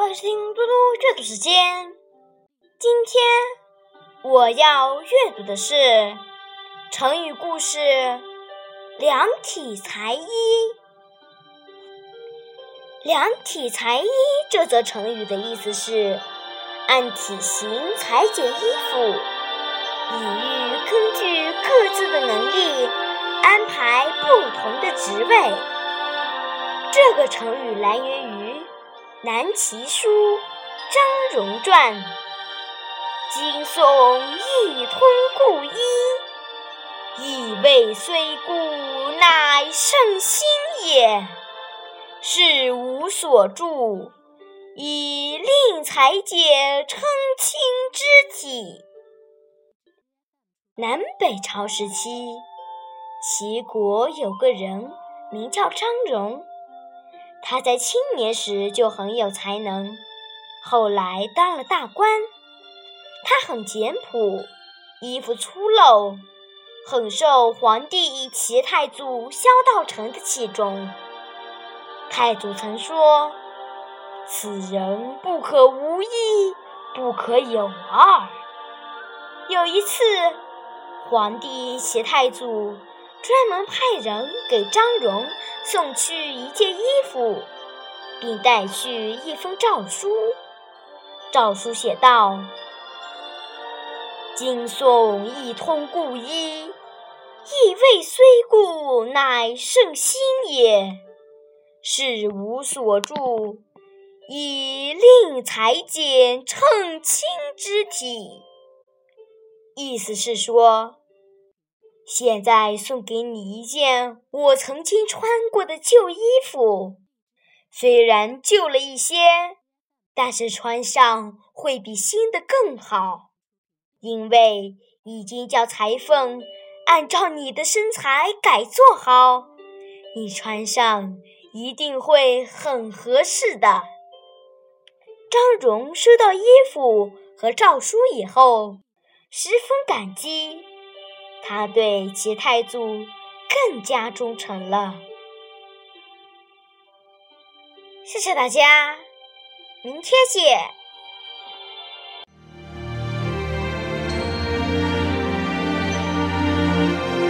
欢迎收听嘟嘟阅读时间。今天我要阅读的是成语故事“量体裁衣”。量体裁衣这则成语的意思是按体型裁剪衣服，比喻根据各自的能力安排不同的职位。这个成语来源于。南齐书张戎传，今宋一通故衣，意味虽故，乃圣心也。是无所著，以令裁剪称卿之体。南北朝时期，齐国有个人名叫张戎。他在青年时就很有才能，后来当了大官。他很简朴，衣服粗陋，很受皇帝齐太祖萧道成的器重。太祖曾说：“此人不可无一，不可有二。”有一次，皇帝齐太祖。专门派人给张荣送去一件衣服，并带去一封诏书。诏书写道：“今宋一通故衣，意未虽故，乃圣心也。事无所著，以令裁剪称卿之体。”意思是说。现在送给你一件我曾经穿过的旧衣服，虽然旧了一些，但是穿上会比新的更好，因为已经叫裁缝按照你的身材改做好，你穿上一定会很合适的。张荣收到衣服和诏书以后，十分感激。他对齐太祖更加忠诚了。谢谢大家，明天见。